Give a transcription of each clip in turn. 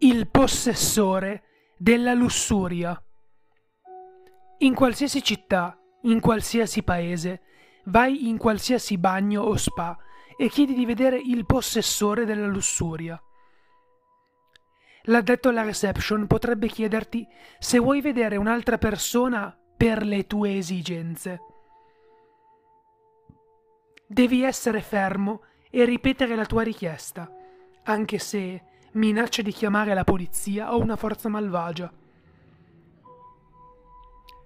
Il possessore della lussuria. In qualsiasi città, in qualsiasi paese, vai in qualsiasi bagno o spa e chiedi di vedere il possessore della lussuria. L'addetto alla reception potrebbe chiederti se vuoi vedere un'altra persona per le tue esigenze. Devi essere fermo e ripetere la tua richiesta, anche se minaccia di chiamare la polizia o una forza malvagia.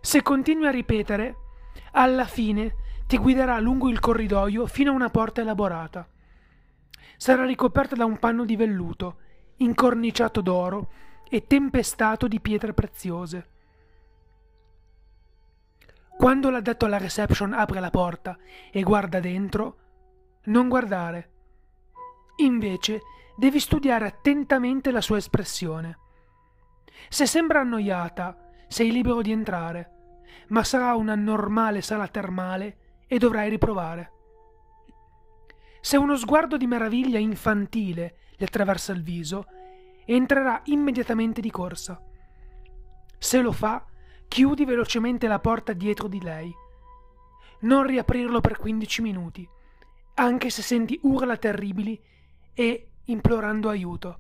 Se continui a ripetere, alla fine ti guiderà lungo il corridoio fino a una porta elaborata. Sarà ricoperta da un panno di velluto, incorniciato d'oro e tempestato di pietre preziose. Quando l'addetto alla reception apre la porta e guarda dentro, non guardare. Invece devi studiare attentamente la sua espressione. Se sembra annoiata, sei libero di entrare, ma sarà una normale sala termale e dovrai riprovare. Se uno sguardo di meraviglia infantile le attraversa il viso, entrerà immediatamente di corsa. Se lo fa, chiudi velocemente la porta dietro di lei. Non riaprirlo per 15 minuti, anche se senti urla terribili e implorando aiuto.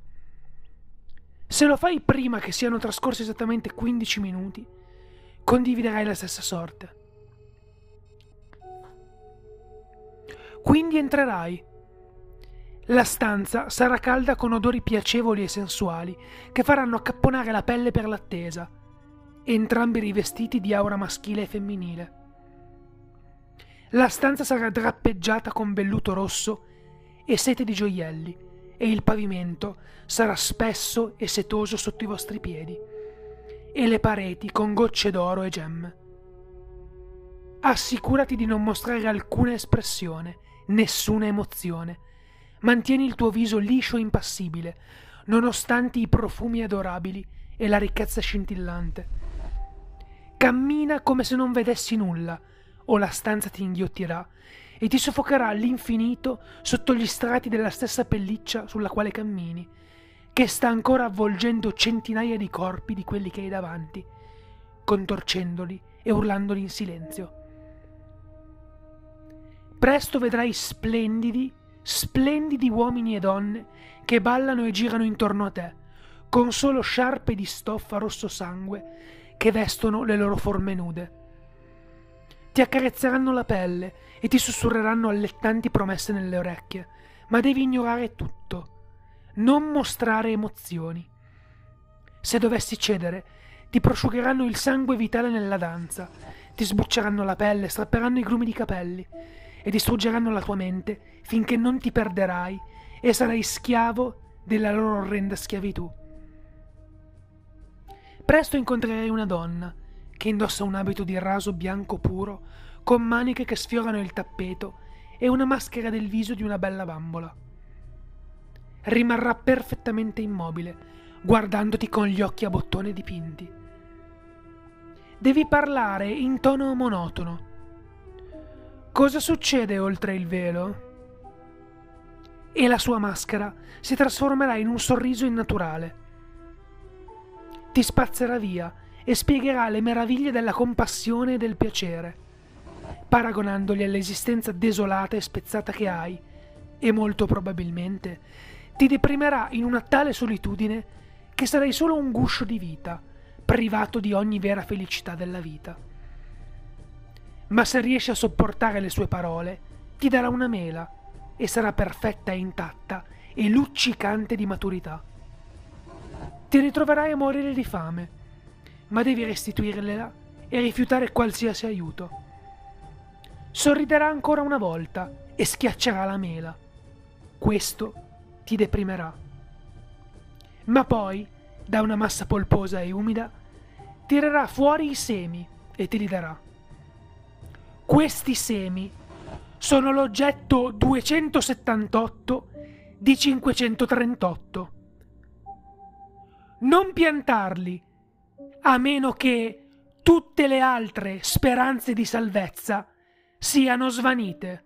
Se lo fai prima che siano trascorsi esattamente 15 minuti, condividerai la stessa sorte. Quindi entrerai. La stanza sarà calda con odori piacevoli e sensuali che faranno accapponare la pelle per l'attesa, entrambi rivestiti di aura maschile e femminile. La stanza sarà drappeggiata con velluto rosso e sete di gioielli e il pavimento sarà spesso e setoso sotto i vostri piedi, e le pareti con gocce d'oro e gemme. Assicurati di non mostrare alcuna espressione, nessuna emozione. Mantieni il tuo viso liscio e impassibile, nonostante i profumi adorabili e la ricchezza scintillante. Cammina come se non vedessi nulla, o la stanza ti inghiottirà e ti soffocherà all'infinito sotto gli strati della stessa pelliccia sulla quale cammini, che sta ancora avvolgendo centinaia di corpi di quelli che hai davanti, contorcendoli e urlandoli in silenzio. Presto vedrai splendidi, splendidi uomini e donne che ballano e girano intorno a te, con solo sciarpe di stoffa rosso sangue che vestono le loro forme nude ti accarezzeranno la pelle e ti sussurreranno allettanti promesse nelle orecchie, ma devi ignorare tutto. Non mostrare emozioni. Se dovessi cedere, ti prosciugheranno il sangue vitale nella danza, ti sbucceranno la pelle, strapperanno i grumi di capelli e distruggeranno la tua mente finché non ti perderai e sarai schiavo della loro orrenda schiavitù. Presto incontrerai una donna che indossa un abito di raso bianco puro, con maniche che sfiorano il tappeto e una maschera del viso di una bella bambola. Rimarrà perfettamente immobile, guardandoti con gli occhi a bottone dipinti. Devi parlare in tono monotono. Cosa succede oltre il velo? E la sua maschera si trasformerà in un sorriso innaturale. Ti spazzerà via e spiegherà le meraviglie della compassione e del piacere, paragonandoli all'esistenza desolata e spezzata che hai, e molto probabilmente ti deprimerà in una tale solitudine che sarai solo un guscio di vita, privato di ogni vera felicità della vita. Ma se riesci a sopportare le sue parole, ti darà una mela e sarà perfetta e intatta e luccicante di maturità. Ti ritroverai a morire di fame ma devi restituirgliela e rifiutare qualsiasi aiuto. Sorriderà ancora una volta e schiaccerà la mela. Questo ti deprimerà. Ma poi, da una massa polposa e umida, tirerà fuori i semi e te li darà. Questi semi sono l'oggetto 278 di 538. Non piantarli a meno che tutte le altre speranze di salvezza siano svanite.